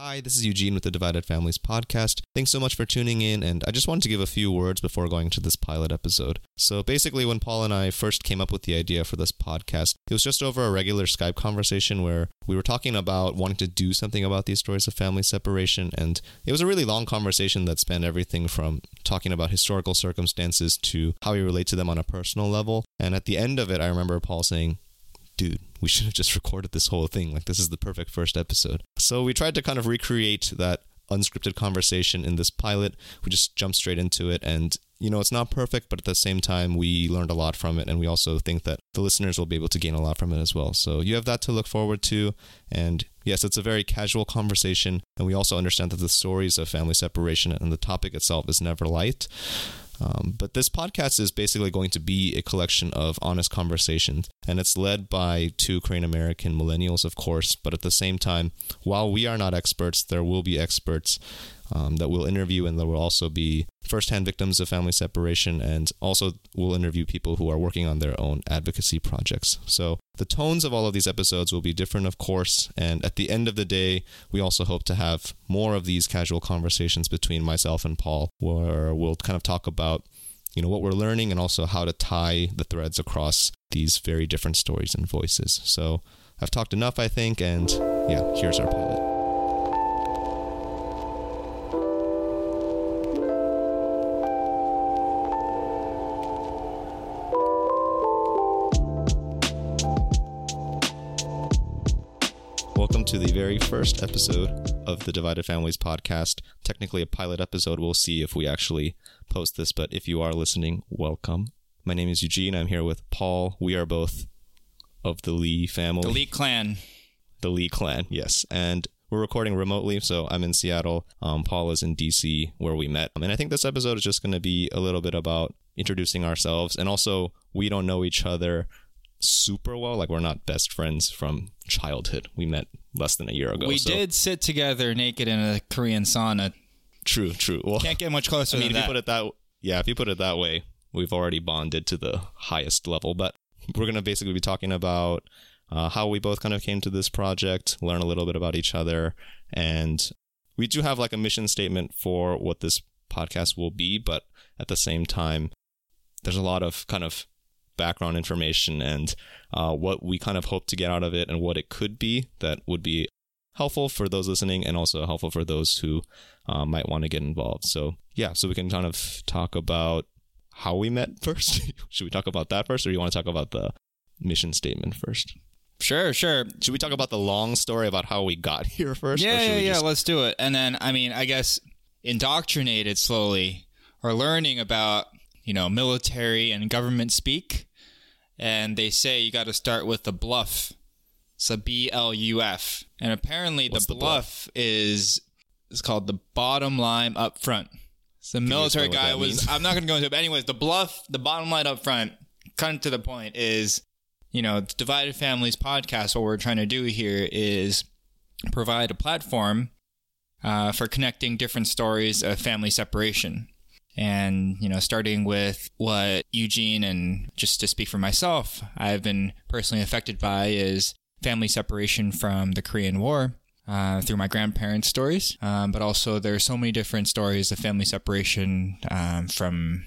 Hi, this is Eugene with the Divided Families podcast. Thanks so much for tuning in, and I just wanted to give a few words before going to this pilot episode. So, basically, when Paul and I first came up with the idea for this podcast, it was just over a regular Skype conversation where we were talking about wanting to do something about these stories of family separation, and it was a really long conversation that spanned everything from talking about historical circumstances to how we relate to them on a personal level. And at the end of it, I remember Paul saying, dude, we should have just recorded this whole thing. Like, this is the perfect first episode. So we tried to kind of recreate that unscripted conversation in this pilot. We just jumped straight into it. And, you know, it's not perfect, but at the same time, we learned a lot from it. And we also think that the listeners will be able to gain a lot from it as well. So you have that to look forward to. And yes, it's a very casual conversation. And we also understand that the stories of family separation and the topic itself is never light. Um, but this podcast is basically going to be a collection of honest conversations, and it's led by two Korean American millennials, of course. But at the same time, while we are not experts, there will be experts um, that we'll interview, and there will also be firsthand victims of family separation, and also we'll interview people who are working on their own advocacy projects. So the tones of all of these episodes will be different, of course, and at the end of the day, we also hope to have more of these casual conversations between myself and Paul, where we'll kind of talk about you know what we're learning and also how to tie the threads across these very different stories and voices. So I've talked enough, I think, and yeah, here's our pilot. First episode of the Divided Families podcast. Technically, a pilot episode. We'll see if we actually post this, but if you are listening, welcome. My name is Eugene. I'm here with Paul. We are both of the Lee family. The Lee clan. The Lee clan, yes. And we're recording remotely, so I'm in Seattle. Um, Paul is in DC, where we met. And I think this episode is just going to be a little bit about introducing ourselves. And also, we don't know each other super well. Like, we're not best friends from childhood. We met less than a year ago. We so- did sit together naked in a Korean sauna. True, true. Well, Can't get much closer I mean, than if that. you put it that, yeah, if you put it that way, we've already bonded to the highest level. But we're gonna basically be talking about uh, how we both kind of came to this project, learn a little bit about each other, and we do have like a mission statement for what this podcast will be. But at the same time, there's a lot of kind of background information and uh, what we kind of hope to get out of it and what it could be that would be helpful for those listening and also helpful for those who uh, might want to get involved. So, yeah, so we can kind of talk about how we met first. Should we talk about that first, or do you want to talk about the mission statement first? Sure, sure. Should we talk about the long story about how we got here first? Yeah, yeah, yeah. just- Let's do it. And then, I mean, I guess indoctrinated slowly or learning about, you know, military and government speak. And they say you got to start with the bluff. It's a B L U F. And apparently the the bluff, is is called the bottom line up front. So the military guy was? I'm not going to go into it, but anyways, the bluff, the bottom line up front, kind of to the point is you know, the Divided Families podcast, what we're trying to do here is provide a platform uh, for connecting different stories of family separation. And, you know, starting with what Eugene and just to speak for myself, I've been personally affected by is family separation from the Korean War. Uh, through my grandparents' stories, um, but also there are so many different stories of family separation um, from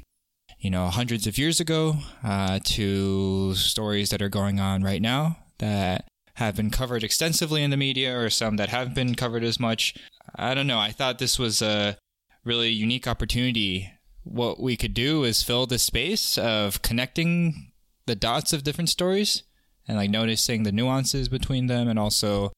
you know, hundreds of years ago uh, to stories that are going on right now that have been covered extensively in the media or some that haven't been covered as much. I don't know. I thought this was a really unique opportunity. What we could do is fill the space of connecting the dots of different stories and like noticing the nuances between them and also,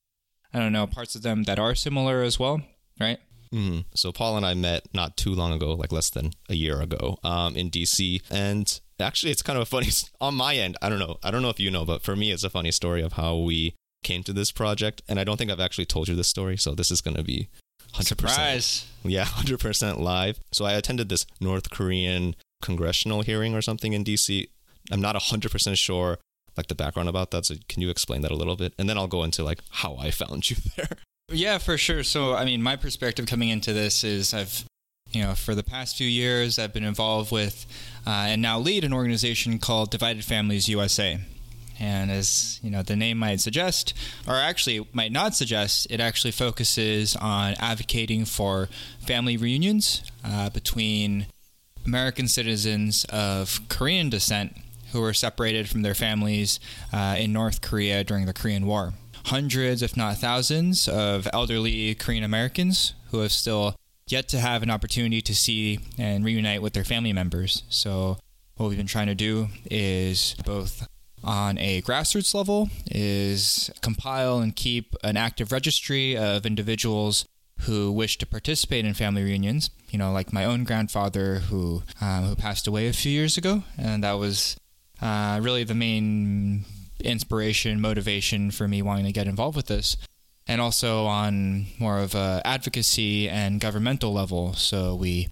I don't know, parts of them that are similar as well, right? mm-hmm. So Paul and I met not too long ago, like less than a year ago, um, in DC, and actually, it's kind of a funny on my end. I don't know. I don't know if you know, but for me, it's a funny story of how we came to this project, and I don't think I've actually told you this story, so this is going to be hundred percent. Surprise. Yeah, hundred percent live. So I attended this North Korean congressional hearing or something in DC. I'm not hundred percent sure like the background about that. So can you explain that a little bit, and then I'll go into like how I found you there. Yeah, for sure. So, I mean, my perspective coming into this is I've, you know, for the past few years, I've been involved with uh, and now lead an organization called Divided Families USA. And as you know, the name might suggest, or actually might not suggest, it actually focuses on advocating for family reunions uh, between American citizens of Korean descent who were separated from their families uh, in North Korea during the Korean War. Hundreds, if not thousands, of elderly Korean Americans who have still yet to have an opportunity to see and reunite with their family members. So, what we've been trying to do is both on a grassroots level is compile and keep an active registry of individuals who wish to participate in family reunions. You know, like my own grandfather who um, who passed away a few years ago, and that was uh, really the main inspiration, motivation for me wanting to get involved with this. And also on more of a advocacy and governmental level. So we,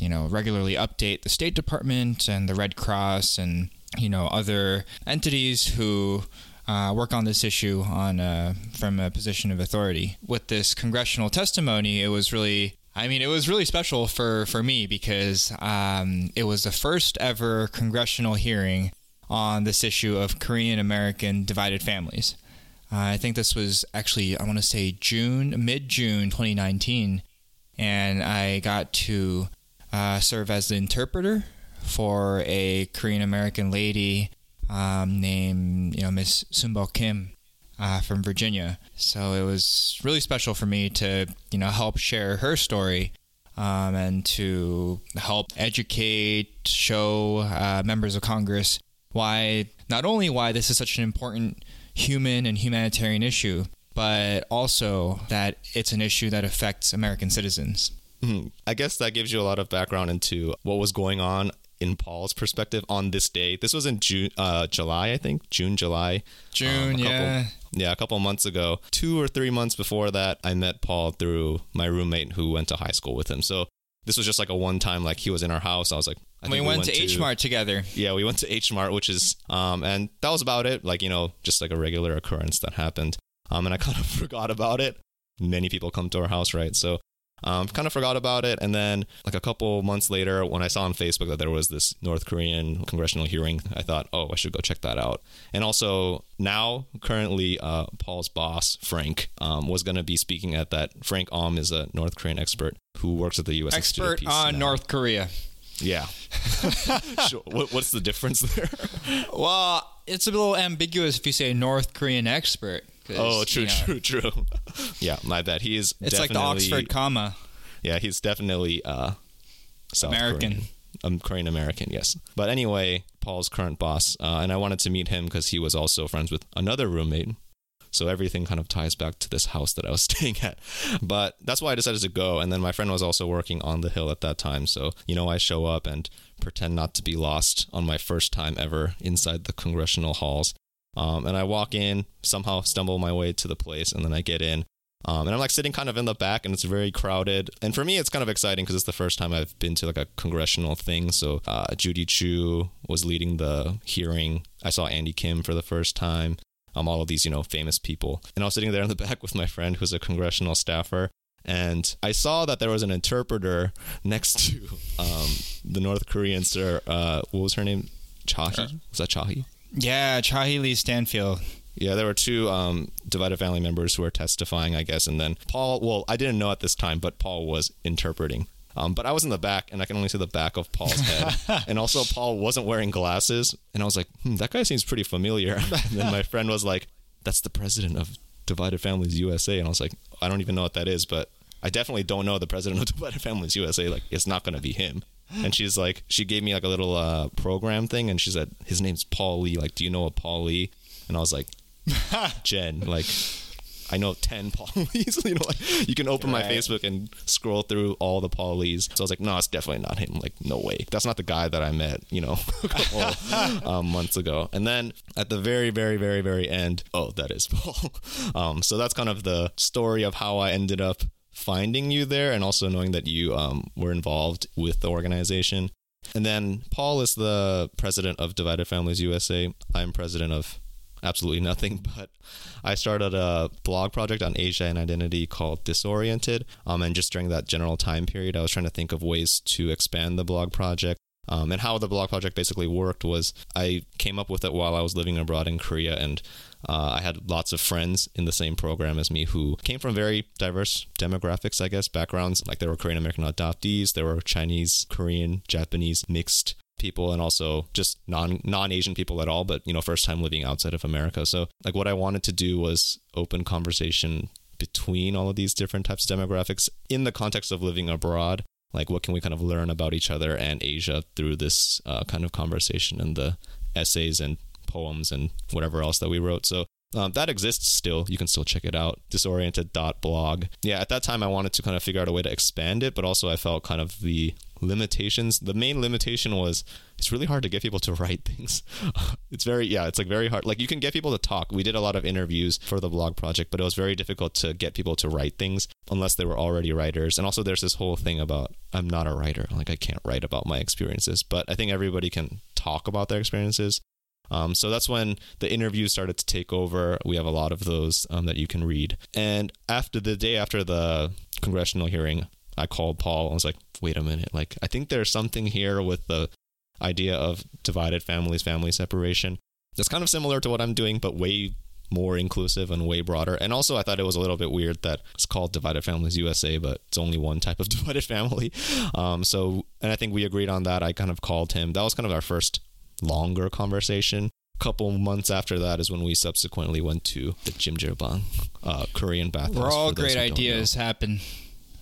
you know, regularly update the State Department and the Red Cross and you know other entities who uh, work on this issue on uh, from a position of authority. With this congressional testimony, it was really I mean, it was really special for, for me because um, it was the first ever congressional hearing on this issue of Korean American divided families. Uh, I think this was actually, I want to say June, mid June 2019. And I got to uh, serve as the interpreter for a Korean American lady um, named, you know, Miss Sunbo Kim. Uh, from Virginia, so it was really special for me to, you know, help share her story um, and to help educate, show uh, members of Congress why not only why this is such an important human and humanitarian issue, but also that it's an issue that affects American citizens. Mm-hmm. I guess that gives you a lot of background into what was going on in Paul's perspective on this day. This was in June, uh, July, I think, June, July, June, um, yeah, yeah, a couple months ago. Two or three months before that, I met Paul through my roommate who went to high school with him. So this was just like a one time, like he was in our house. I was like, I we, went we, went to H Mart together. Yeah, we went to H Mart, which is, um, and that was about it. Like you know, just like a regular occurrence that happened. Um, and I kind of forgot about it. Many people come to our house, right? So um, kind of forgot about it. And then, like a couple months later, when I saw on Facebook that there was this North Korean congressional hearing, I thought, oh, I should go check that out. And also, now, currently, uh, Paul's boss, Frank, um, was going to be speaking at that. Frank Aum is a North Korean expert who works at the U.S. Expert on now. North Korea. Yeah. sure. what, what's the difference there? well, it's a little ambiguous if you say North Korean expert. Oh, true, you know, true, true. yeah, my bad. He is. It's like the Oxford comma. Yeah, he's definitely uh, South American. Korean. Um, Korean American, yes. But anyway, Paul's current boss, uh, and I wanted to meet him because he was also friends with another roommate. So everything kind of ties back to this house that I was staying at. But that's why I decided to go. And then my friend was also working on the hill at that time. So, you know, I show up and pretend not to be lost on my first time ever inside the congressional halls. Um, and I walk in, somehow stumble my way to the place, and then I get in. Um, and I'm like sitting kind of in the back, and it's very crowded. And for me, it's kind of exciting because it's the first time I've been to like a congressional thing. So uh, Judy Chu was leading the hearing. I saw Andy Kim for the first time. Um, all of these, you know, famous people. And I was sitting there in the back with my friend who's a congressional staffer. And I saw that there was an interpreter next to um, the North Korean sir. Uh, what was her name? Chahee? Was that Chahee? Yeah, Chahee Lee Stanfield. Yeah, there were two um, divided family members who were testifying, I guess, and then Paul. Well, I didn't know at this time, but Paul was interpreting. Um, but I was in the back, and I can only see the back of Paul's head. and also, Paul wasn't wearing glasses, and I was like, hmm, "That guy seems pretty familiar." and then my friend was like, "That's the president of Divided Families USA," and I was like, "I don't even know what that is, but I definitely don't know the president of Divided Families USA. Like, it's not going to be him." And she's like, she gave me like a little uh, program thing, and she said, his name's Paul Lee. Like, do you know a Paul Lee? And I was like, Jen, like, I know 10 Paul Lees. you know, like, you can open right. my Facebook and scroll through all the Paul Lees. So I was like, no, it's definitely not him. Like, no way. That's not the guy that I met, you know, a couple um, months ago. And then at the very, very, very, very end, oh, that is Paul. Um, so that's kind of the story of how I ended up finding you there and also knowing that you um, were involved with the organization. And then Paul is the president of Divided Families USA. I'm president of absolutely nothing, but I started a blog project on Asia and identity called Disoriented. Um, and just during that general time period, I was trying to think of ways to expand the blog project. Um, and how the blog project basically worked was I came up with it while I was living abroad in Korea, and uh, I had lots of friends in the same program as me who came from very diverse demographics, I guess, backgrounds. Like there were Korean American adoptees, there were Chinese, Korean, Japanese, mixed people and also just non non Asian people at all, but you know, first time living outside of America. So like what I wanted to do was open conversation between all of these different types of demographics in the context of living abroad. Like what can we kind of learn about each other and Asia through this uh, kind of conversation and the essays and poems and whatever else that we wrote. So um, that exists still. You can still check it out. Disoriented.blog. Yeah, at that time I wanted to kind of figure out a way to expand it, but also I felt kind of the limitations. The main limitation was it's really hard to get people to write things. it's very yeah, it's like very hard. Like you can get people to talk. We did a lot of interviews for the blog project, but it was very difficult to get people to write things unless they were already writers. And also there's this whole thing about I'm not a writer. Like I can't write about my experiences, but I think everybody can talk about their experiences. Um, so that's when the interviews started to take over. We have a lot of those um, that you can read. And after the day after the congressional hearing, I called Paul. I was like, wait a minute. Like, I think there's something here with the idea of divided families, family separation. That's kind of similar to what I'm doing, but way more inclusive and way broader. And also, I thought it was a little bit weird that it's called Divided Families USA, but it's only one type of divided family. Um, so, and I think we agreed on that. I kind of called him. That was kind of our first longer conversation. A couple months after that is when we subsequently went to the Jjimjilbang, uh, Korean bathhouse. Where all great ideas happen,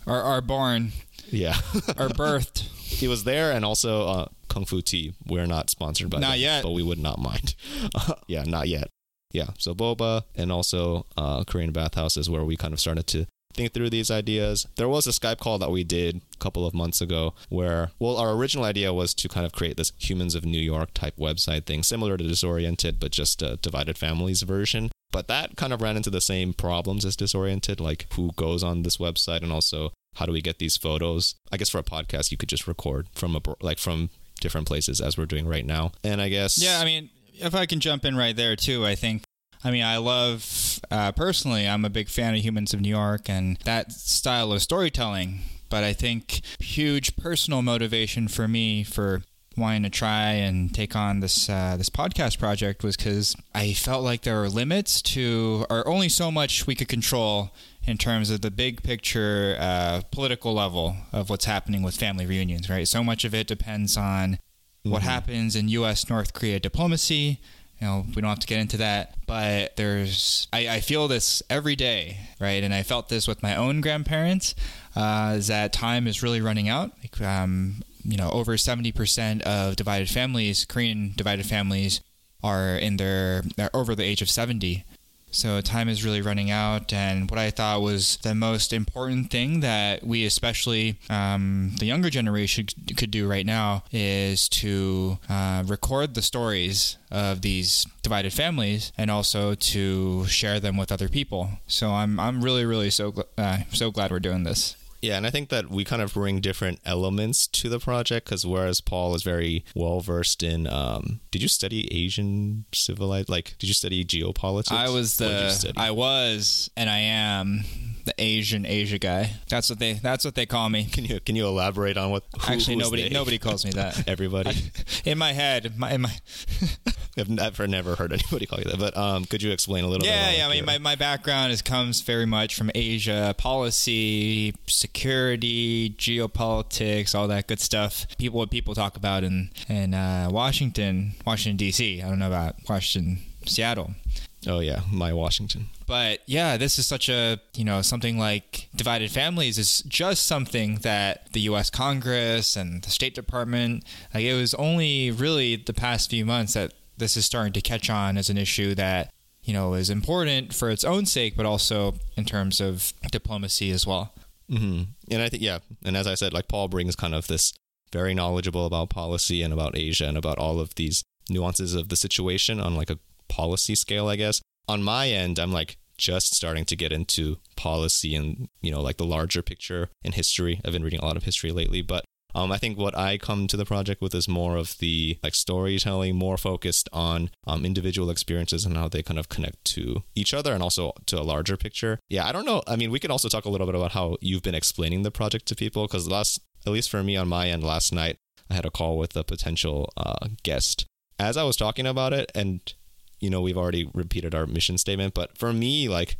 are are born. Yeah, are birthed. He was there, and also uh, Kung Fu Tea. We're not sponsored by not them, yet, but we would not mind. yeah, not yet. Yeah, so boba and also uh, Korean bathhouse is where we kind of started to think through these ideas. There was a Skype call that we did a couple of months ago where, well, our original idea was to kind of create this Humans of New York type website thing, similar to Disoriented, but just a divided families version. But that kind of ran into the same problems as Disoriented, like who goes on this website and also how do we get these photos? I guess for a podcast, you could just record from a like from different places as we're doing right now. And I guess yeah, I mean, if I can jump in right there too, I think I mean, I love, uh, personally, I'm a big fan of Humans of New York and that style of storytelling. But I think huge personal motivation for me for wanting to try and take on this uh, this podcast project was because I felt like there were limits to, or only so much we could control in terms of the big picture uh, political level of what's happening with family reunions. Right, so much of it depends on mm-hmm. what happens in U.S. North Korea diplomacy you know, we don't have to get into that, but there's, I, I feel this every day, right? And I felt this with my own grandparents, uh, is that time is really running out. Like, um, you know, over 70% of divided families, Korean divided families, are in their, they're over the age of 70. So time is really running out, and what I thought was the most important thing that we, especially um, the younger generation, could do right now is to uh, record the stories of these divided families and also to share them with other people. So I'm I'm really really so uh, so glad we're doing this. Yeah, and I think that we kind of bring different elements to the project because whereas Paul is very well versed in, um, did you study Asian civilized? Like, did you study geopolitics? I was the, I was, and I am the Asian Asia guy. That's what they. That's what they call me. Can you can you elaborate on what? Who, Actually, nobody they? nobody calls me that. Everybody. I, in my head, my, in my. I've never never heard anybody call you that. But um, could you explain a little? Yeah, bit yeah. Yeah. I mean, my, my background is comes very much from Asia policy, security, geopolitics, all that good stuff. People what people talk about in in uh, Washington, Washington D.C. I don't know about Washington, Seattle. Oh yeah, my Washington. But yeah, this is such a, you know, something like divided families is just something that the US Congress and the State Department, like it was only really the past few months that this is starting to catch on as an issue that, you know, is important for its own sake, but also in terms of diplomacy as well. Mm-hmm. And I think, yeah. And as I said, like Paul brings kind of this very knowledgeable about policy and about Asia and about all of these nuances of the situation on like a policy scale, I guess. On my end, I'm like just starting to get into policy and, you know, like the larger picture in history. I've been reading a lot of history lately, but um, I think what I come to the project with is more of the like storytelling, more focused on um, individual experiences and how they kind of connect to each other and also to a larger picture. Yeah, I don't know. I mean, we can also talk a little bit about how you've been explaining the project to people because last, at least for me on my end last night, I had a call with a potential uh, guest. As I was talking about it, and you know, we've already repeated our mission statement, but for me, like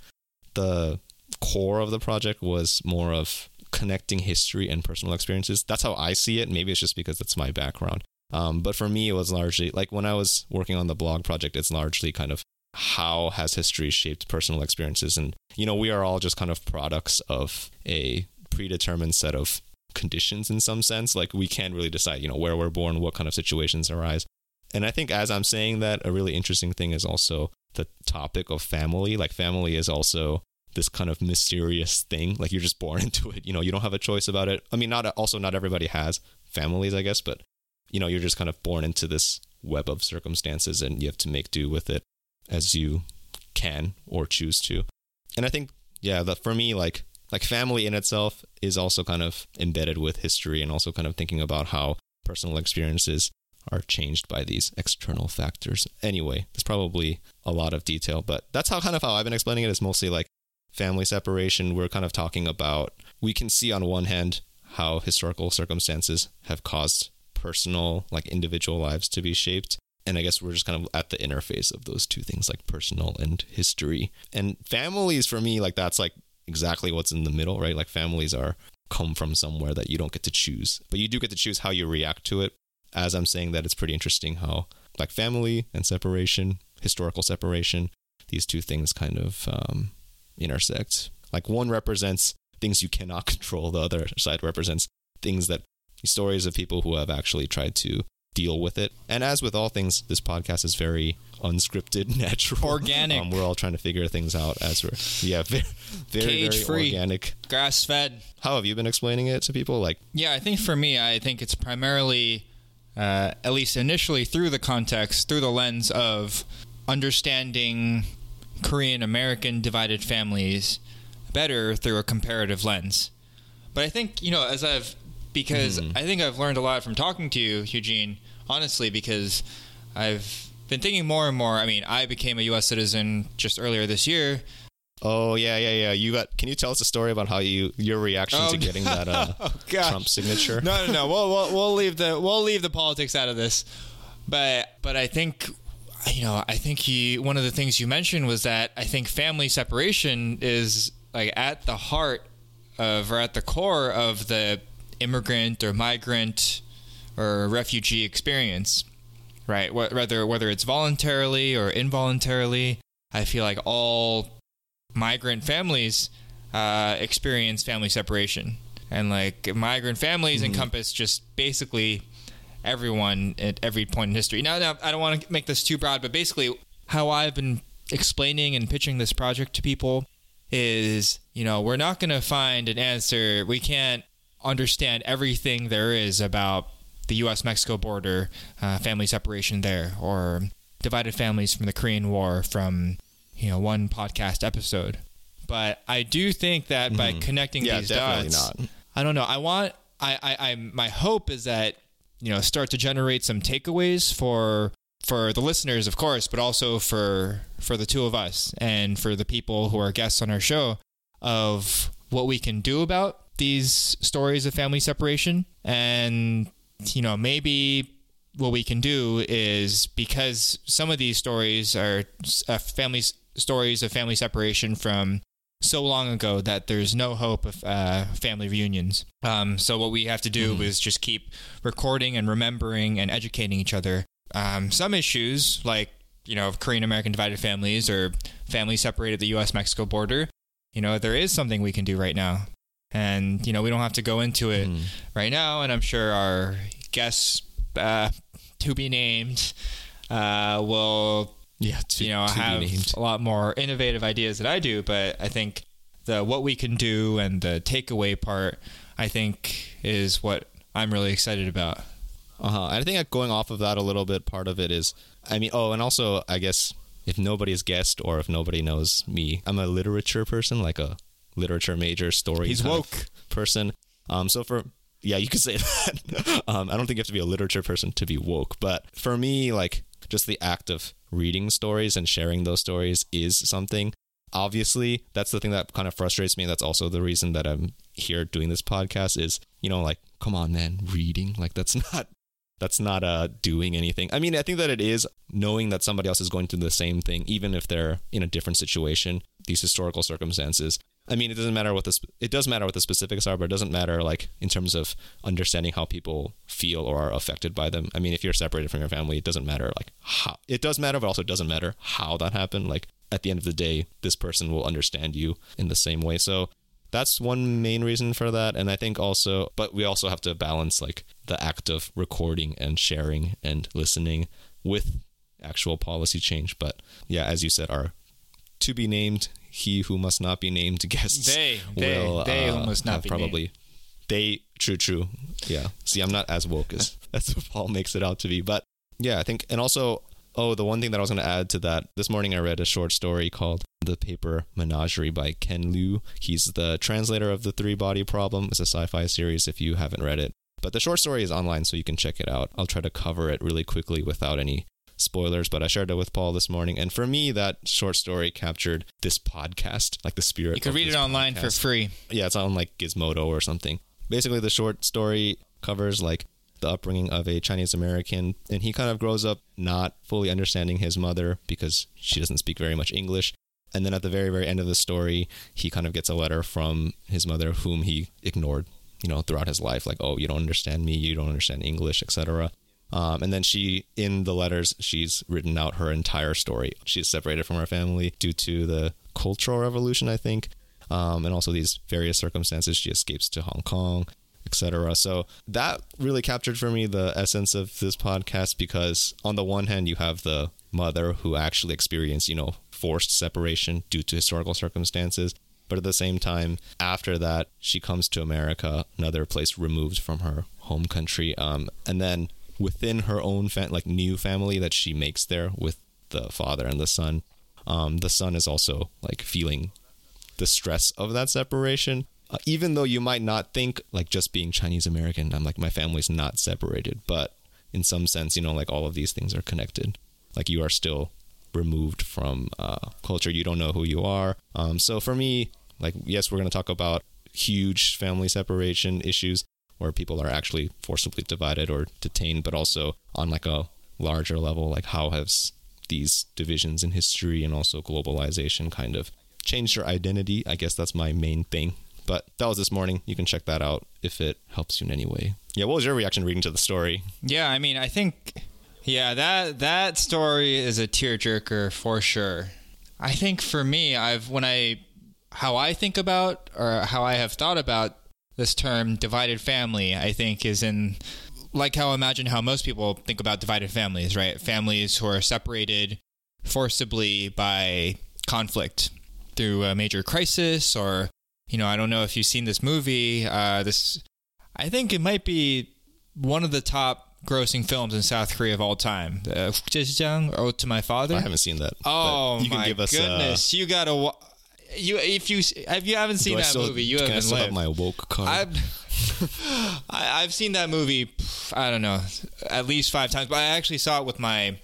the core of the project was more of connecting history and personal experiences. That's how I see it. Maybe it's just because that's my background. Um, but for me, it was largely like when I was working on the blog project, it's largely kind of how has history shaped personal experiences. And, you know, we are all just kind of products of a predetermined set of conditions in some sense. Like we can't really decide, you know, where we're born, what kind of situations arise. And I think as I'm saying that, a really interesting thing is also the topic of family. Like family is also this kind of mysterious thing. Like you're just born into it. You know, you don't have a choice about it. I mean, not also not everybody has families, I guess, but you know, you're just kind of born into this web of circumstances and you have to make do with it as you can or choose to. And I think, yeah, that for me, like like family in itself is also kind of embedded with history and also kind of thinking about how personal experiences are changed by these external factors. Anyway, there's probably a lot of detail, but that's how kind of how I've been explaining it is mostly like family separation. We're kind of talking about we can see on one hand how historical circumstances have caused personal, like individual lives to be shaped. And I guess we're just kind of at the interface of those two things, like personal and history. And families, for me, like that's like exactly what's in the middle, right? Like families are come from somewhere that you don't get to choose, but you do get to choose how you react to it. As I'm saying that, it's pretty interesting how, like, family and separation, historical separation, these two things kind of um, intersect. Like, one represents things you cannot control, the other side represents things that stories of people who have actually tried to deal with it. And as with all things, this podcast is very unscripted, natural, organic. Um, we're all trying to figure things out as we're yeah, very, very, Cage very free. organic. Grass fed. How have you been explaining it to people? Like, Yeah, I think for me, I think it's primarily, uh, at least initially, through the context, through the lens of understanding Korean American divided families better through a comparative lens. But I think, you know, as I've, because I think I've learned a lot from talking to you, Eugene, honestly, because I've been thinking more and more. I mean, I became a U.S. citizen just earlier this year. Oh yeah, yeah, yeah. You got? Can you tell us a story about how you your reaction Oh, to getting that uh, oh. Trump signature? No, no, no. We'll, we'll we'll leave the we'll leave the politics out of this. But but I think you know I think he one of the things you mentioned was that I think family separation is like at the heart of or at the core of the immigrant or migrant or refugee experience, right? Whether whether it's voluntarily or involuntarily, I feel like all migrant families uh, experience family separation, and like migrant families encompass just basically everyone at every point in history. Now, now I don't want to make this too broad, but basically, how I've been explaining and pitching this project to people is, you know, we're not going to find an answer. We can't understand everything there is about the U.S. Mexico border, uh, family separation there, or divided families from the Korean War from, you know, one podcast episode. But I do think that by connecting Mm-hmm. Yeah, these definitely dots, not. I don't know. I want. I, I. I. My hope is that you know start to generate some takeaways for for the listeners, of course, but also for for the two of us and for the people who are guests on our show of what we can do about these stories of family separation and you know maybe what we can do is because some of these stories are family stories of family separation from so long ago that there's no hope of uh, family reunions. Um, so what we have to do is just keep recording and remembering and educating each other. Um, some issues like you know Korean American divided families or families separated at the U.S. Mexico border. You know there is something we can do right now, and you know we don't have to go into it right now. And I'm sure our guests uh, to be named uh, will Yeah, to, you know be have a lot more innovative ideas than I do, but I think the what we can do and the takeaway part, I think, is what I'm really excited about. Uh huh. I think going off of that a little bit, part of it is, I mean, oh, and also, I guess if nobody's guessed or if nobody knows me, I'm a literature person, like a literature major, story. He's woke. person. Um, so for yeah, you could say that. um, I don't think you have to be a literature person to be woke, but for me, like just the act of reading stories and sharing those stories is something. Obviously, that's the thing that kind of frustrates me. That's also the reason that I'm here doing this podcast. Is you know like, come on, man, reading like that's not That's not uh, doing anything. I mean, I think that it is knowing that somebody else is going through the same thing, even if they're in a different situation, these historical circumstances. I mean, it doesn't matter what the sp- it does matter what the specifics are, but it doesn't matter like in terms of understanding how people feel or are affected by them. I mean, if you're separated from your family, it doesn't matter like how it does matter, but also it doesn't matter how that happened. Like at the end of the day, this person will understand you in the same way. So that's one main reason for that and i think also but we also have to balance like the act of recording and sharing and listening with actual policy change but yeah as you said our to be named he who must not be named guests they they will, they uh, who must not have be probably named. they true true. Yeah. See i'm not as woke as that's what paul makes it out to be but yeah i think and also oh the one thing that i was going to add to that this morning i read a short story called the paper menagerie by ken liu. He's the translator of the three body problem. It's a sci-fi series if you haven't read it but the short story is online so you can check it out. I'll try to cover it really quickly without any spoilers, but I shared it with Paul this morning. And for me, that short story captured this podcast, like the spirit. You can read it online for free. Yeah, it's on like Gizmodo or something. Basically, the short story covers like the upbringing of a Chinese American, and he kind of grows up not fully understanding his mother because she doesn't speak very much English. And then at the very, very end of the story, he kind of gets a letter from his mother, whom he ignored, you know, throughout his life. Like, oh, you don't understand me, you don't understand English, etc. Um, and then she, in the letters, she's written out her entire story. She's separated from her family due to the Cultural Revolution, I think, um, and also these various circumstances. She escapes to Hong Kong, etc. So that really captured for me the essence of this podcast because, on the one hand, you have the mother who actually experienced, you know, forced separation due to historical circumstances. But at the same time, after that, she comes to America, another place removed from her home country. Um, and then within her own fa- like new family that she makes there with the father and the son, um, the son is also like feeling the stress of that separation. Uh, even though you might not think like just being Chinese American, I'm like my family's not separated, but in some sense, you know, like all of these things are connected. Like you are still removed from uh, culture. You don't know who you are. Um, so for me, like yes, we're to talk about huge family separation issues where people are actually forcibly divided or detained, but also on like a larger level, like how has these divisions in history and also globalization kind of changed your identity? I guess that's my main thing. But that was this morning. You can check that out if it helps you in any way. Yeah, what was your reaction reading to the story? Yeah, I mean, I think, yeah, that that story is a tearjerker for sure. I think for me, I've when I how I think about or how I have thought about this term divided family, I think is in like how I imagine how most people think about divided families, right? Families who are separated forcibly by conflict through a major crisis or you know, I don't know if you've seen this movie. Uh, this, I think it might be one of the top grossing films in South Korea of all time. Uh, Zhejiang, Ode to My Father. I haven't seen that. Oh you can my give us, uh, goodness! you gotta. wa- You if you if you haven't seen do that still- movie, you can I haven't still lived. have my woke card? I've I, I've seen that movie. I don't know, at least five times. But I actually saw it with my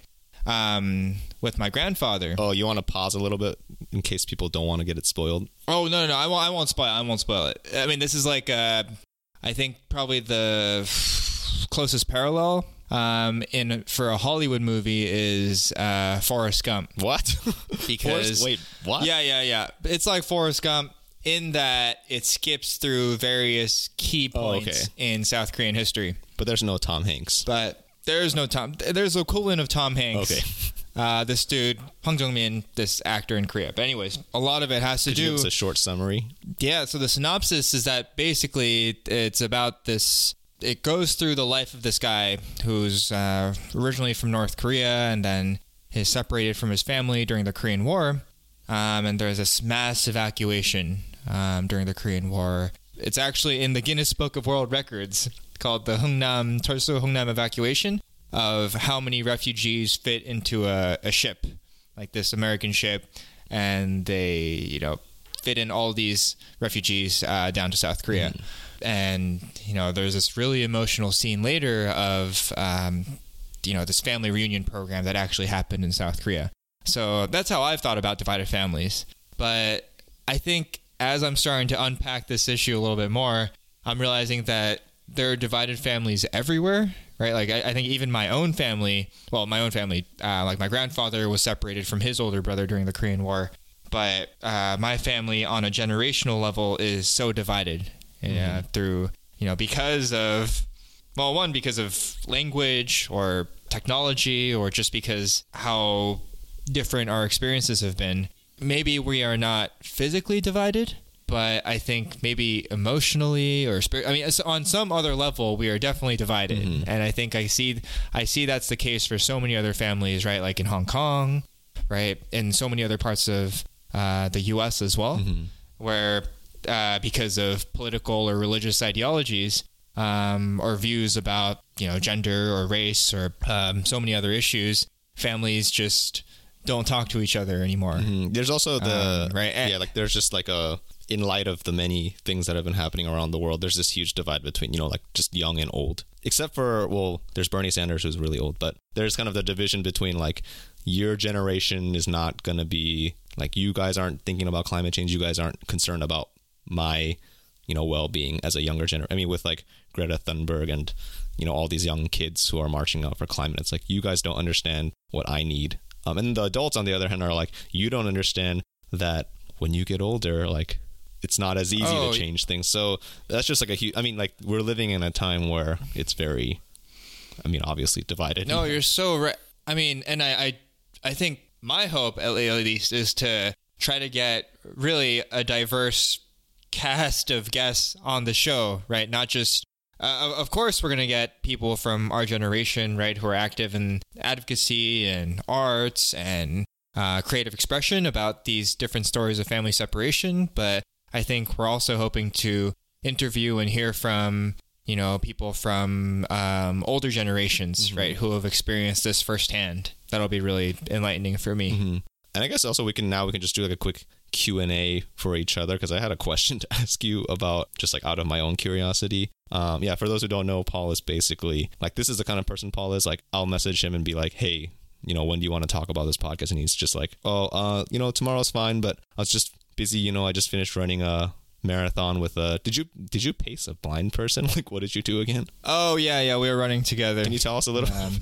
um with my grandfather. oh, you want to pause a little bit in case people don't want to get it spoiled? Oh no, no, no! I won't. I won't spoil. I won't spoil it. I mean, this is like, uh, I think probably the closest parallel um, in for a Hollywood movie is uh, Forrest Gump. What? Because- Forrest- wait, what? Yeah, yeah, yeah. It's like Forrest Gump in that it skips through various key Oh, okay. points in South Korean history. But there's no Tom Hanks. But there's no Tom. There's the equivalent of Tom Hanks. Okay. Uh, this dude, Hwang Jung-min, this actor in Korea. But anyways, a lot of it has to Could you do. give us a short summary? Yeah, so the synopsis is that basically it's about this. It goes through the life of this guy who's uh, originally from North Korea and then is separated from his family during the Korean War. Um, and there's this mass evacuation um, during the Korean War. It's actually in the Guinness Book of World Records called the Hungnam Torso Hungnam evacuation of how many refugees fit into a, a ship, like this American ship, and they, you know, fit in all these refugees uh, down to South Korea. And, you know, there's this really emotional scene later of, um, you know, this family reunion program that actually happened in South Korea. So that's how I've thought about divided families. But I think as I'm starting to unpack this issue a little bit more, I'm realizing that there are divided families everywhere. right? Like I, I think even my own family, well, my own family, uh, like my grandfather was separated from his older brother during the Korean War, but uh, my family on a generational level is so divided uh, through you know because of well, one because of language or technology, or just because how different our experiences have been. Maybe we are not physically divided, but I think maybe emotionally or spirit. I mean, on some other level, we are definitely divided, and I think I see I see that's the case for so many other families, right? Like in Hong Kong, right, and so many other parts of uh, the U.S. as well, where uh, because of political or religious ideologies um, or views about you know gender or race or um, so many other issues, families just don't talk to each other anymore. Mm, There's also the Um, right, yeah, like there's just like a in light of the many things that have been happening around the world, there's this huge divide between you know like just young and old. Except for well, there's Bernie Sanders who's really old, but there's kind of the division between like your generation is not gonna be like you guys aren't thinking about climate change, you guys aren't concerned about my you know well-being as a younger generation. I mean, with like Greta Thunberg and you know all these young kids who are marching out for climate, it's like you guys don't understand what I need. Um, and the adults on the other hand are like, you don't understand that when you get older, like it's not as easy Oh, to change things. So that's just like a huge. I mean, like we're living in a time where it's very, I mean, obviously divided. No, you're so right. I mean, and I, I, I think my hope, at at least, is to try to get really a diverse cast of guests on the show, right? Not just, uh, of- course, we're going to get people from our generation, right, who are active in advocacy and arts and uh, creative expression about these different stories of family separation. But I think we're also hoping to interview and hear from you know people from um, older generations, right, who have experienced this firsthand. That'll be really enlightening for me. hmm And I guess also we can now we can just do like a quick Q and A for each other because I had a question to ask you about just like out of my own curiosity. Um, yeah, for those who don't know, Paul is basically like this is the kind of person Paul is. Like I'll message him and be like, hey. You know, when do you want to talk about this podcast? And he's just like, oh, uh, you know, tomorrow's fine, but I was just busy. You know, I just finished running a marathon with a. Did you did you pace a blind person? Like, what did you do again? Oh yeah, yeah, we were running together. Can you tell us a little? Um,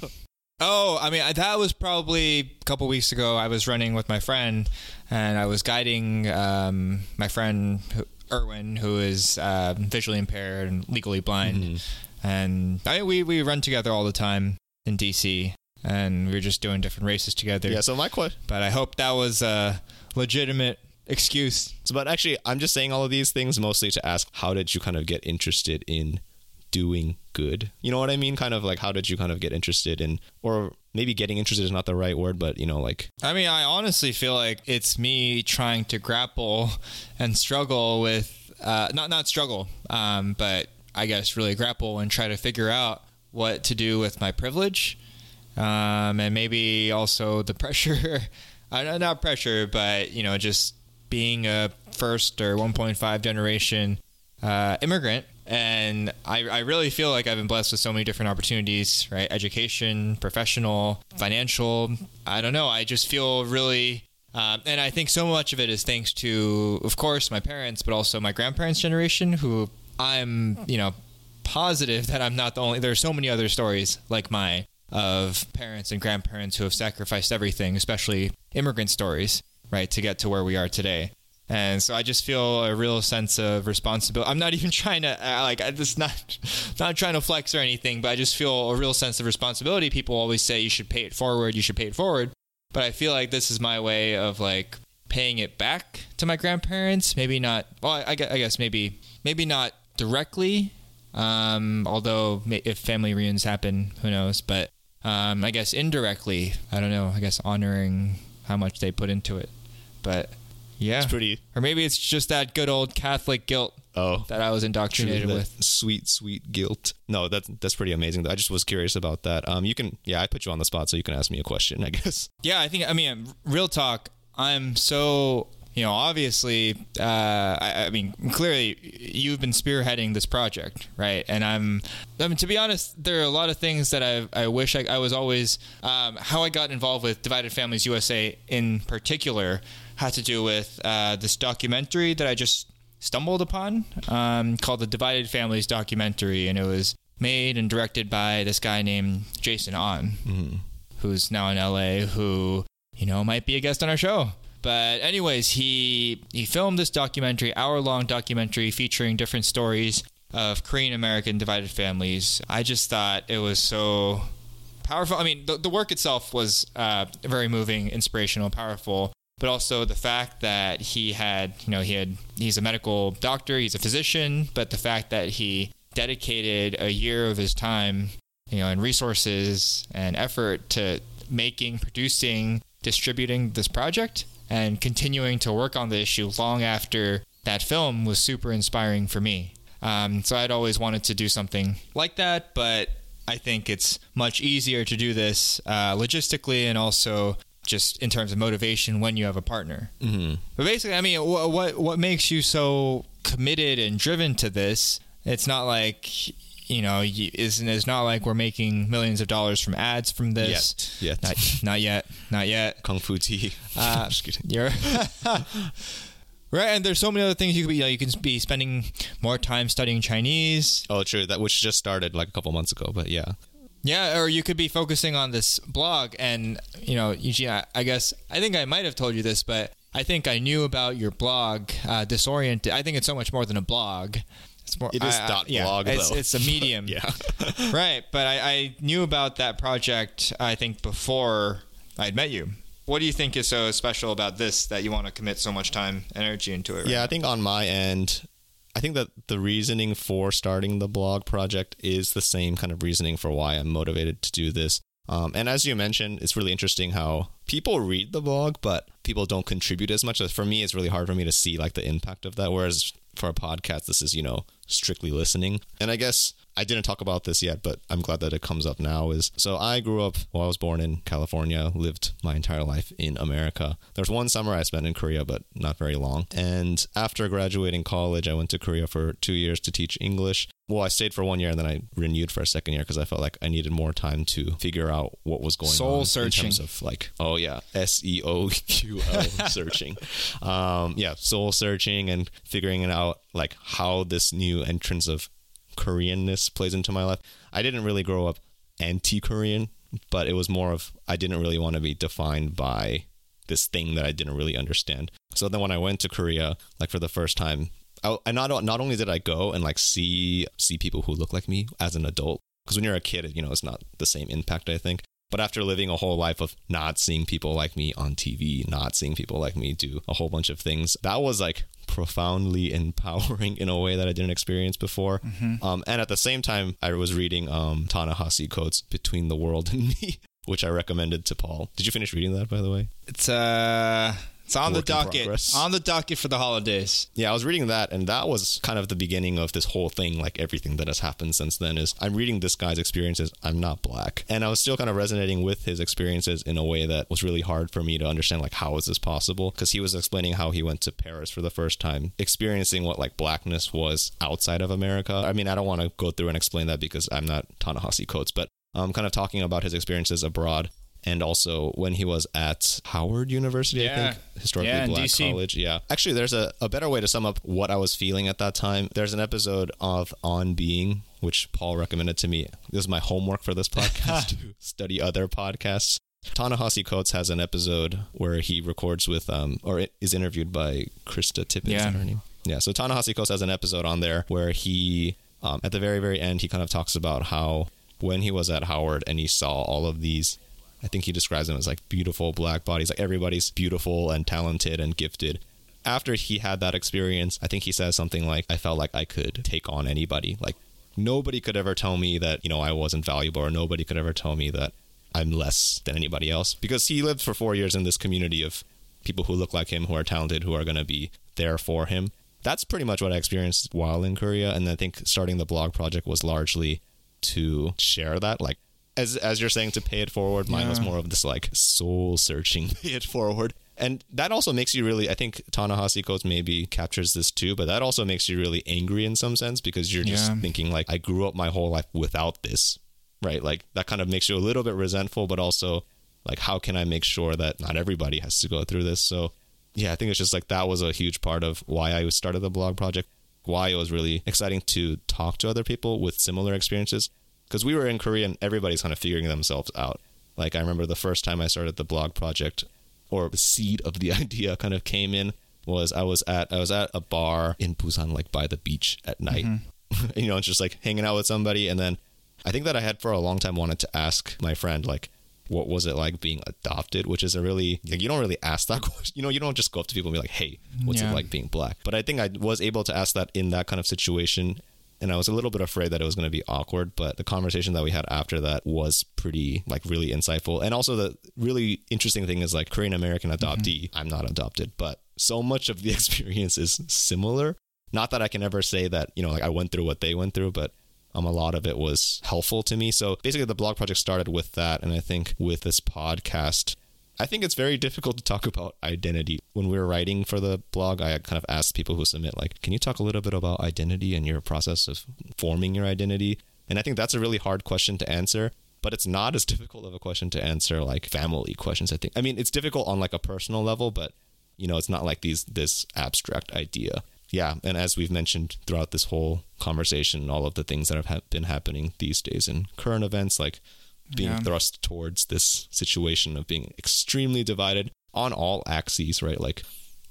oh, I mean, I- that was probably a couple weeks ago. I was running with my friend, and I was guiding um, my friend Erwin, who is uh, visually impaired and legally blind. And I, we we run together all the time in DC, and we were just doing different races together. yeah. So my question. But I hope that was a legitimate excuse. So, but actually, I'm just saying all of these things mostly to ask, how did you kind of get interested in doing good? You know what I mean? Kind of like, how did you kind of get interested in, or maybe getting interested is not the right word, but you know, like, I mean, I honestly feel like it's me trying to grapple and struggle with uh, not not struggle, um, but I guess really grapple and try to figure out what to do with my privilege, um, and maybe also the pressure. Not pressure, but you know, just being a first or 1.5 generation uh, immigrant. And I, I really feel like I've been blessed with so many different opportunities, right? Education, professional, financial. I don't know. I just feel really, uh, and I think so much of it is thanks to, of course, my parents, but also my grandparents' generation, who I'm, you know, positive that I'm not the only. There are so many other stories like mine of parents and grandparents who have sacrificed everything, especially immigrant stories, right, to get to where we are today. And so I just feel a real sense of responsibility. I'm not even trying to uh, like I just not not trying to flex or anything, but I just feel a real sense of responsibility. People always say you should pay it forward, you should pay it forward, but I feel like this is my way of like paying it back to my grandparents. Maybe not. Well, I, I guess- maybe maybe not directly. Um, although if family reunions happen, who knows? But um, I guess indirectly. I don't know. I guess honoring how much they put into it. But yeah, it's pretty, or maybe it's just that good old Catholic guilt oh, that I was indoctrinated that with. sweet, sweet guilt. No, that's, that's pretty amazing. I just was curious about that. Um, you can, yeah, I put you on the spot, so you can ask me a question, I guess. Yeah, I think. I mean, real talk. I'm so you know, obviously, uh, I, I mean, clearly, you've been spearheading this project, right? And I'm, I mean, to be honest, there are a lot of things that I, I wish I, I was always, um, how I got involved with Divided Families USA in particular had to do with uh, this documentary that I just stumbled upon um, called the Divided Families documentary, and it was made and directed by this guy named Jason Ahn, Mm-hmm. who's now in LA, who you know might be a guest on our show. But anyways, he he filmed this documentary, hour long documentary featuring different stories of Korean American divided families. I just thought it was so powerful. I mean, the, the work itself was uh, very moving, inspirational, powerful. But also the fact that he had, you know, he had, he's a medical doctor, he's a physician, but the fact that he dedicated a year of his time, you know, and resources and effort to making, producing, distributing this project and continuing to work on the issue long after that film was super inspiring for me. Um, so I'd always wanted to do something like that, but I think it's much easier to do this uh, logistically and also just in terms of motivation when you have a partner. Mm-hmm. But basically, I mean, wh- what what makes you so committed and driven to this? It's not like you know, it's, it's not like we're making millions of dollars from ads from this. Yet. Yet. Not, not yet. Not yet. Kung Fu Tea. Uh, Just kidding. You're right, and there's so many other things you could be. You, know, you can be spending more time studying Chinese. Oh, true. That which just started like a couple months ago, but yeah. Yeah, or you could be focusing on this blog, and you know, Eugene. I, I guess I think I might have told you this, but I think I knew about your blog, uh, Disoriented. I think it's so much more than a blog. It's more. It is I- I- dot yeah, blog, It's, it's a medium. Yeah. right, but I, I knew about that project. I think before I'd met you. What do you think is so special about this that you want to commit so much time, energy into it? Right Yeah, I think on my end, I think that the reasoning for starting the blog project is the same kind of reasoning for why I'm motivated to do this. Um, and as you mentioned, it's really interesting how people read the blog, but people don't contribute as much. For me, it's really hard for me to see like the impact of that. Whereas for a podcast, this is you know strictly listening. And I guess I didn't talk about this yet, but I'm glad that it comes up now. Is so I grew up. Well, I was born in California, lived my entire life in America. There was one summer I spent in Korea, but not very long. And after graduating college, I went to Korea for two years to teach English. Well, I stayed for one year and then I renewed for a second year because I felt like I needed more time to figure out what was going Soul on searching. in terms of like, oh yeah, S E O Q L searching. Um, yeah, soul searching and figuring it out like how this new entrance of Koreanness plays into my life. I didn't really grow up anti-Korean, but it was more of I didn't really want to be defined by this thing that I didn't really understand. So then when I went to Korea, like for the first time, I, I not not only did I go and like see see people who look like me as an adult, because when you're a kid, you know, it's not the same impact. I think. But after living a whole life of not seeing people like me on TV, not seeing people like me do a whole bunch of things, that was like profoundly empowering in a way that I didn't experience before. Um, and at the same time, I was reading um, Ta-Nehisi Coates' Between the World and Me, which I recommended to Paul. Did you finish reading that, by the way? It's uh, it's on the docket. On the docket for the holidays. Yeah, I was reading that, and that was kind of the beginning of this whole thing. Like everything that has happened since then is I'm reading this guy's experiences. I'm not black, and I was still kind of resonating with his experiences in a way that was really hard for me to understand. Like, how is this possible? Because he was explaining how he went to Paris for the first time, experiencing what like blackness was outside of America. I mean, I don't want to go through and explain that because I'm not Ta-Nehisi Coates, but I'm kind of talking about his experiences abroad. And also when he was at Howard University, Yeah. I think, historically Yeah, black DC. college. Yeah. Actually, there's a, a better way to sum up what I was feeling at that time. There's an episode of On Being, which Paul recommended to me. This is my homework for this podcast to study other podcasts. Ta-Nehisi Coates has an episode where he records with, um, or is interviewed by Krista Tippett. Yeah. that her name? Yeah. So Ta-Nehisi Coates has an episode on there where he, um, at the very, very end, he kind of talks about how when he was at Howard and he saw all of these I think he describes them as like beautiful black bodies. Like everybody's beautiful and talented and gifted. After he had that experience, I think he says something like, I felt like I could take on anybody. Like nobody could ever tell me that, you know, I wasn't valuable or nobody could ever tell me that I'm less than anybody else. Because he lived for four years in this community of people who look like him, who are talented, who are going to be there for him. That's pretty much what I experienced while in Korea. And I think starting the blog project was largely to share that. Like, as as you're saying to pay it forward, mine was more of this like soul searching pay it forward. And that also makes you really I think Ta-Nehisi maybe captures this too, but that also makes you really angry in some sense because you're just Yeah. thinking like I grew up my whole life without this. Right? Like that kind of makes you a little bit resentful, but also like how can I make sure that not everybody has to go through this? So yeah, I think it's just like that was a huge part of why I started the blog project. why it was really exciting to talk to other people with similar experiences. Because we were in Korea and everybody's kind of figuring themselves out. Like I remember the first time I started the blog project, or the seed of the idea kind of came in was I was at I was at a bar in Busan, like by the beach at night. Mm-hmm. you know, it's just like hanging out with somebody, and then I think that I had for a long time wanted to ask my friend like what was it like being adopted which is a really like, you don't really ask that question you know you don't just go up to people and be like hey what's Yeah. it like being black but i think i was able to ask that in that kind of situation and i was a little bit afraid that it was going to be awkward but the conversation that we had after that was pretty like really insightful. And also the really interesting thing is like korean american adoptee i'm not adopted but so much of the experience is similar. Not that i can ever say that you know like i went through what they went through but um, a lot of it was helpful to me. So basically, the blog project started with that, and I think with this podcast, I think it's very difficult to talk about identity. When we were writing for the blog, I kind of asked people who submit, like, can you talk a little bit about identity and your process of forming your identity? And I think that's a really hard question to answer. But it's not as difficult of a question to answer like family questions. I think. I mean, it's difficult on like a personal level, but you know, it's not like these this abstract idea yeah, and as we've mentioned throughout this whole conversation, all of the things that have ha- been happening these days in current events, like being Yeah. thrust towards this situation of being extremely divided on all axes, right? Like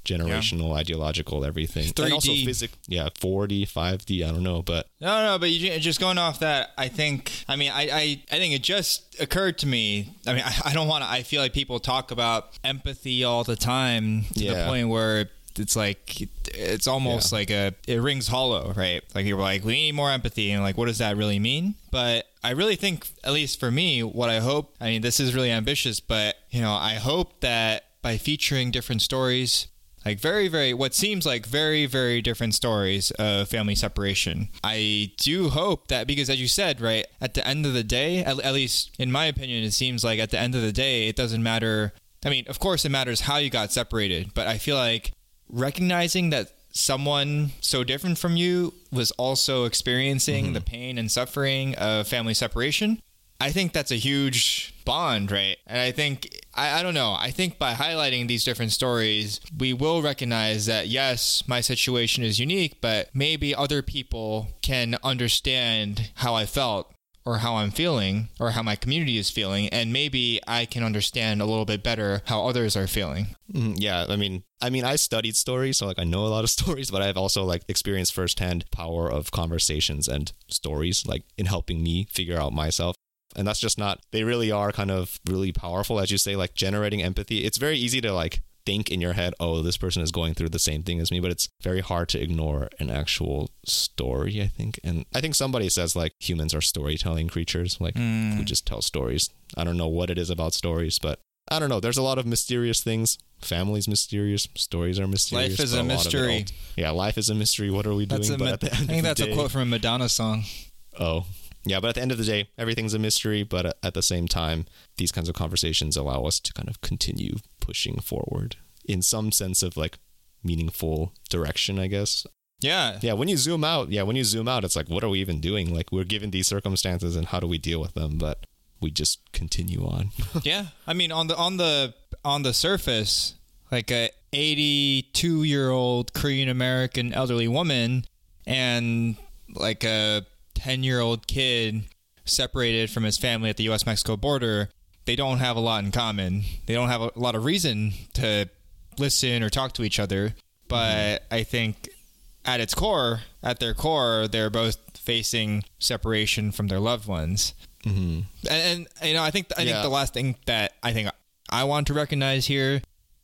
generational, ideological, everything, and also 3D. physical. Yeah, 4D, 5D, I don't know, but No, no, but you, just going off that, I think. I mean, I, I, I think it just occurred to me. I mean, I, I don't want to. I feel like people talk about empathy all the time to the point where it's like it's almost Yeah. like a it rings hollow, right? Like you're like, we need more empathy, and like, what does that really mean? But I really think, at least for me, what I hope. I mean, this is really ambitious, but you know, I hope that by featuring different stories like very very what seems like very very different stories of family separation i do hope that because as you said right at the end of the day at, at least in my opinion it seems like at the end of the day it doesn't matter i mean of course it matters how you got separated but i feel like recognizing that someone so different from you was also experiencing mm-hmm. the pain and suffering of family separation I think that's a huge bond, right? And I think, I, I don't know, I think by highlighting these different stories, we will recognize that, yes, my situation is unique, but maybe other people can understand how I felt or how I'm feeling or how my community is feeling. And maybe I can understand a little bit better how others are feeling. Mm, yeah, I mean, I mean, I studied stories, so like I know a lot of stories, but I've also like experienced firsthand power of conversations and stories, like in helping me figure out myself. And that's just not. They really are kind of really powerful, as you say, like generating empathy. It's very easy to like think in your head, oh, this person is going through the same thing as me, but it's very hard to ignore an actual story. I think, and I think somebody says like humans are storytelling creatures, like hmm. we just tell stories. I don't know what it is about stories, but I don't know. There's a lot of mysterious things. Family's mysterious. Stories are mysterious. Life is a it mystery. yeah, life is a mystery. What are we doing? That's a, but Ma- at the I think that's a quote from a Madonna song. Oh, yeah. But at the end of the day, everything's a mystery. But at- at the same time, these kinds of conversations allow us to kind of continue pushing forward in some sense of like meaningful direction, I guess. Yeah. Yeah, when you zoom out, yeah, when you zoom out, it's like, what are we even doing? Like, we're given these circumstances, and how do we deal with them? But we just continue on. yeah i mean on the on the on the surface like a 82 year old korean american elderly woman and like a 10 year old kid separated from his family at the us mexico border they don't have a lot in common. They don't have a lot of reason to listen or talk to each other. But i think at its core at their core they're both facing separation from their loved ones. Hmm and, and you know, I think I Yeah. think the last thing that I think I want to recognize here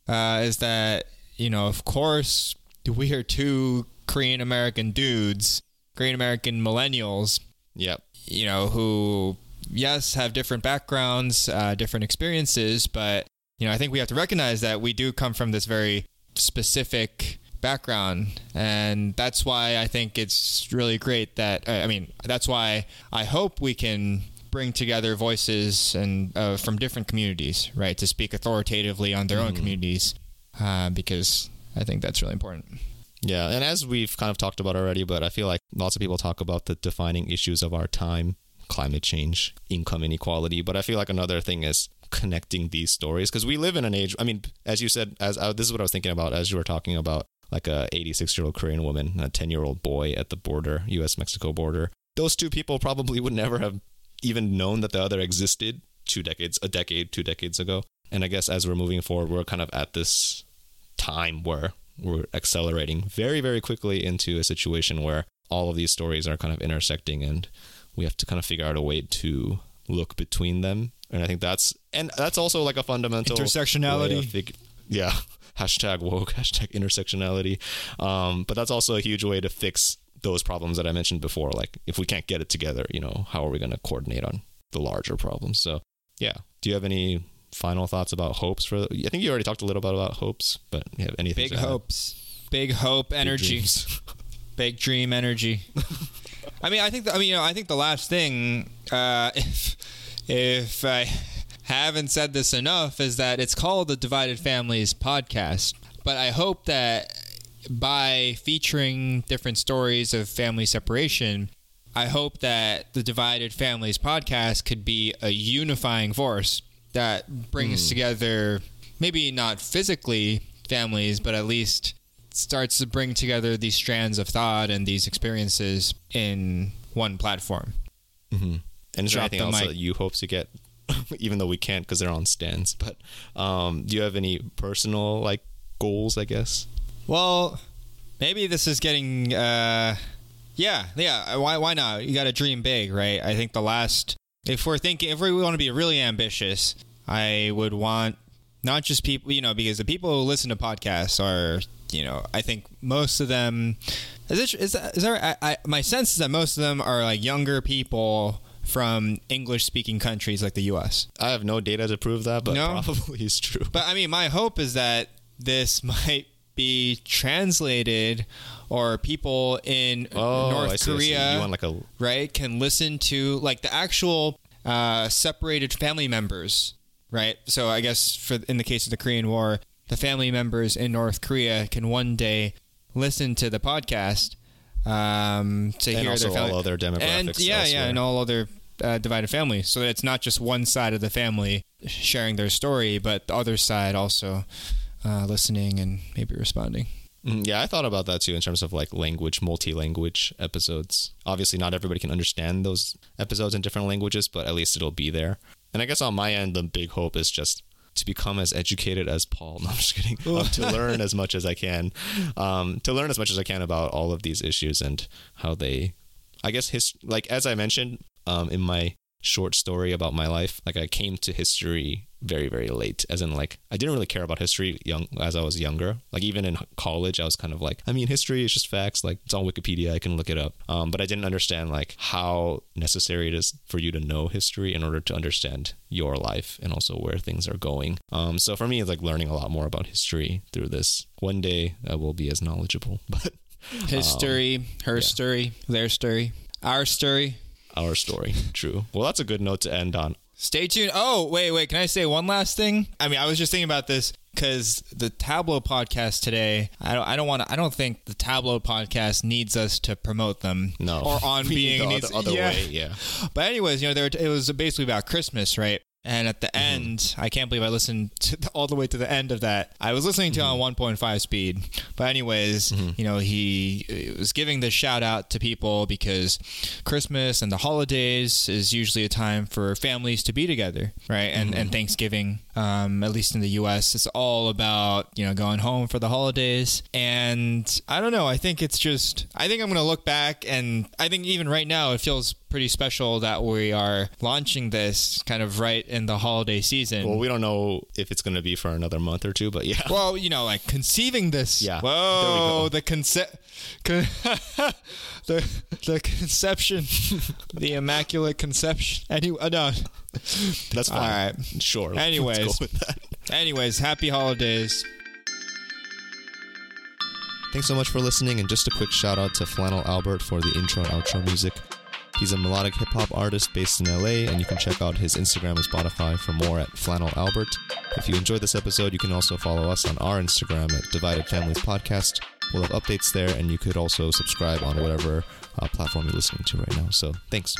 uh, is that you know, of course, we are two Korean American dudes, Korean American millennials, Yep. you know, who yes have different backgrounds, uh, different experiences, but you know, I think we have to recognize that we do come from this very specific background. And that's why I think it's really great that I mean that's why I hope we can bring together voices and uh, from different communities right to speak authoritatively on their own communities uh, because I think that's really important Yeah, and as we've kind of talked about already, but I feel like lots of people talk about the defining issues of our time, climate change, income inequality, but I feel like another thing is connecting these stories because we live in an age. I mean, as you said, as uh, this is what I was thinking about as you were talking about like a 86 year old Korean woman, a 10 year old boy at the border, U.S. Mexico border. Those two people probably would never have even known that the other existed two decades, a decade, two decades ago. And I guess as we're moving forward, we're kind of at this time where we're accelerating very, very quickly into a situation where all of these stories are kind of intersecting and we have to kind of figure out a way to look between them. And I think that's, and that's also like a fundamental Intersectionality. fig- yeah. Hashtag woke, hashtag intersectionality. Um, but that's also a huge way to fix those problems that I mentioned before. Like if we can't get it together, you know, how are we going to coordinate on the larger problems? So yeah. Do you have any final thoughts about hopes for, I think you already talked a little bit about hopes, but you have anything Big to add? hopes. Big hope energy. dreams. Big dream energy. I mean, I think. I mean, you know, I think the last thing, uh, if if I haven't said this enough, is that it's called the Divided Families podcast. But I hope that by featuring different stories of family separation, I hope that the Divided Families podcast could be a unifying force that brings together, maybe not physically families, but at least starts to bring together these strands of thought and these experiences in one platform. hmm And is there anything the else mic. that you hope to get, even though we can't because they're on stands? But um, do you have any personal like goals? I guess. Well, maybe this is getting uh yeah, yeah, why why not? You got to dream big, right? I think the last if we're thinking if we want to be really ambitious, I would want not just people, you know, because the people who listen to podcasts are, you know, I think most of them is it is, that, is there I, I, my sense is that most of them are like younger people from English speaking countries like the US. I have no data to prove that, but No? probably is true. But I mean, my hope is that this might be translated or people in oh, North I see. Korea, like a right, can listen to like the actual uh, separated family members, right? So I guess for in the case of the Korean War, the family members in North Korea can one day listen to the podcast um, to and hear also their family all other demographics. and yeah, yeah, and all other uh, divided families, so that it's not just one side of the family sharing their story, but the other side also uh, listening and maybe responding. Mm, Yeah, I thought about that too in terms of like language, multi-language episodes. Obviously, not everybody can understand those episodes in different languages, but at least it'll be there. And I guess on my end, the big hope is just to become as educated as Paul. No, I'm just kidding. Um, to learn as much as I can, um, to learn as much as I can about all of these issues and how they, I guess, his like as I mentioned um, in my short story about my life, like I came to history very very late as in like i didn't really care about history young as i was younger. Like even in college i was kind of like i mean history is just facts. Like it's on wikipedia. I can look it up. Um, but i didn't understand like how necessary it is for you to know history in order to understand your life and also where things are going. Um, so for me it's like learning a lot more about history through this. One day i will be as knowledgeable but His story, her yeah. story, their story, our story. Our story true well that's a good note to end on Stay tuned. Oh, wait, wait. Can I say one last thing? I mean, I was just thinking about this because the Tableau podcast today. I don't. I don't want to. I don't think the Tableau podcast needs us to promote them. no Or on being the needs, other, other yeah. way yeah But anyways, you know, there it was basically about Christmas, right? And at the mm-hmm. end, I can't believe I listened to the, all the way to the end of that. I was listening to it on mm-hmm. 1.5 speed. But anyways, mm-hmm. you know, he, he was giving this shout out to people because Christmas and the holidays is usually a time for families to be together, right? And and Thanksgiving, um, at least in the U.S., it's all about you know going home for the holidays. And I don't know. I think it's just. I think I'm gonna look back, and I think even right now it feels pretty special that we are launching this kind of right in the holiday season. Well, we don't know if it's going to be for another month or two, but yeah. Well, you know, like conceiving this. Yeah, Whoa, there we go. the concept, con- the the conception, the immaculate conception. Anyway, uh, no. That's fine. All right. Sure. Anyways. go with that. Anyways, happy holidays. Thanks so much for listening, and just a quick shout out to Flannel Albert for the intro and outro music. He's a melodic hip hop artist based in LA, and you can check out his Instagram and Spotify for more at Flannel Albert. If you enjoyed this episode, you can also follow us on our Instagram at Divided Families Podcast. We'll have updates there, and you could also subscribe on whatever uh, platform you're listening to right now. So, thanks.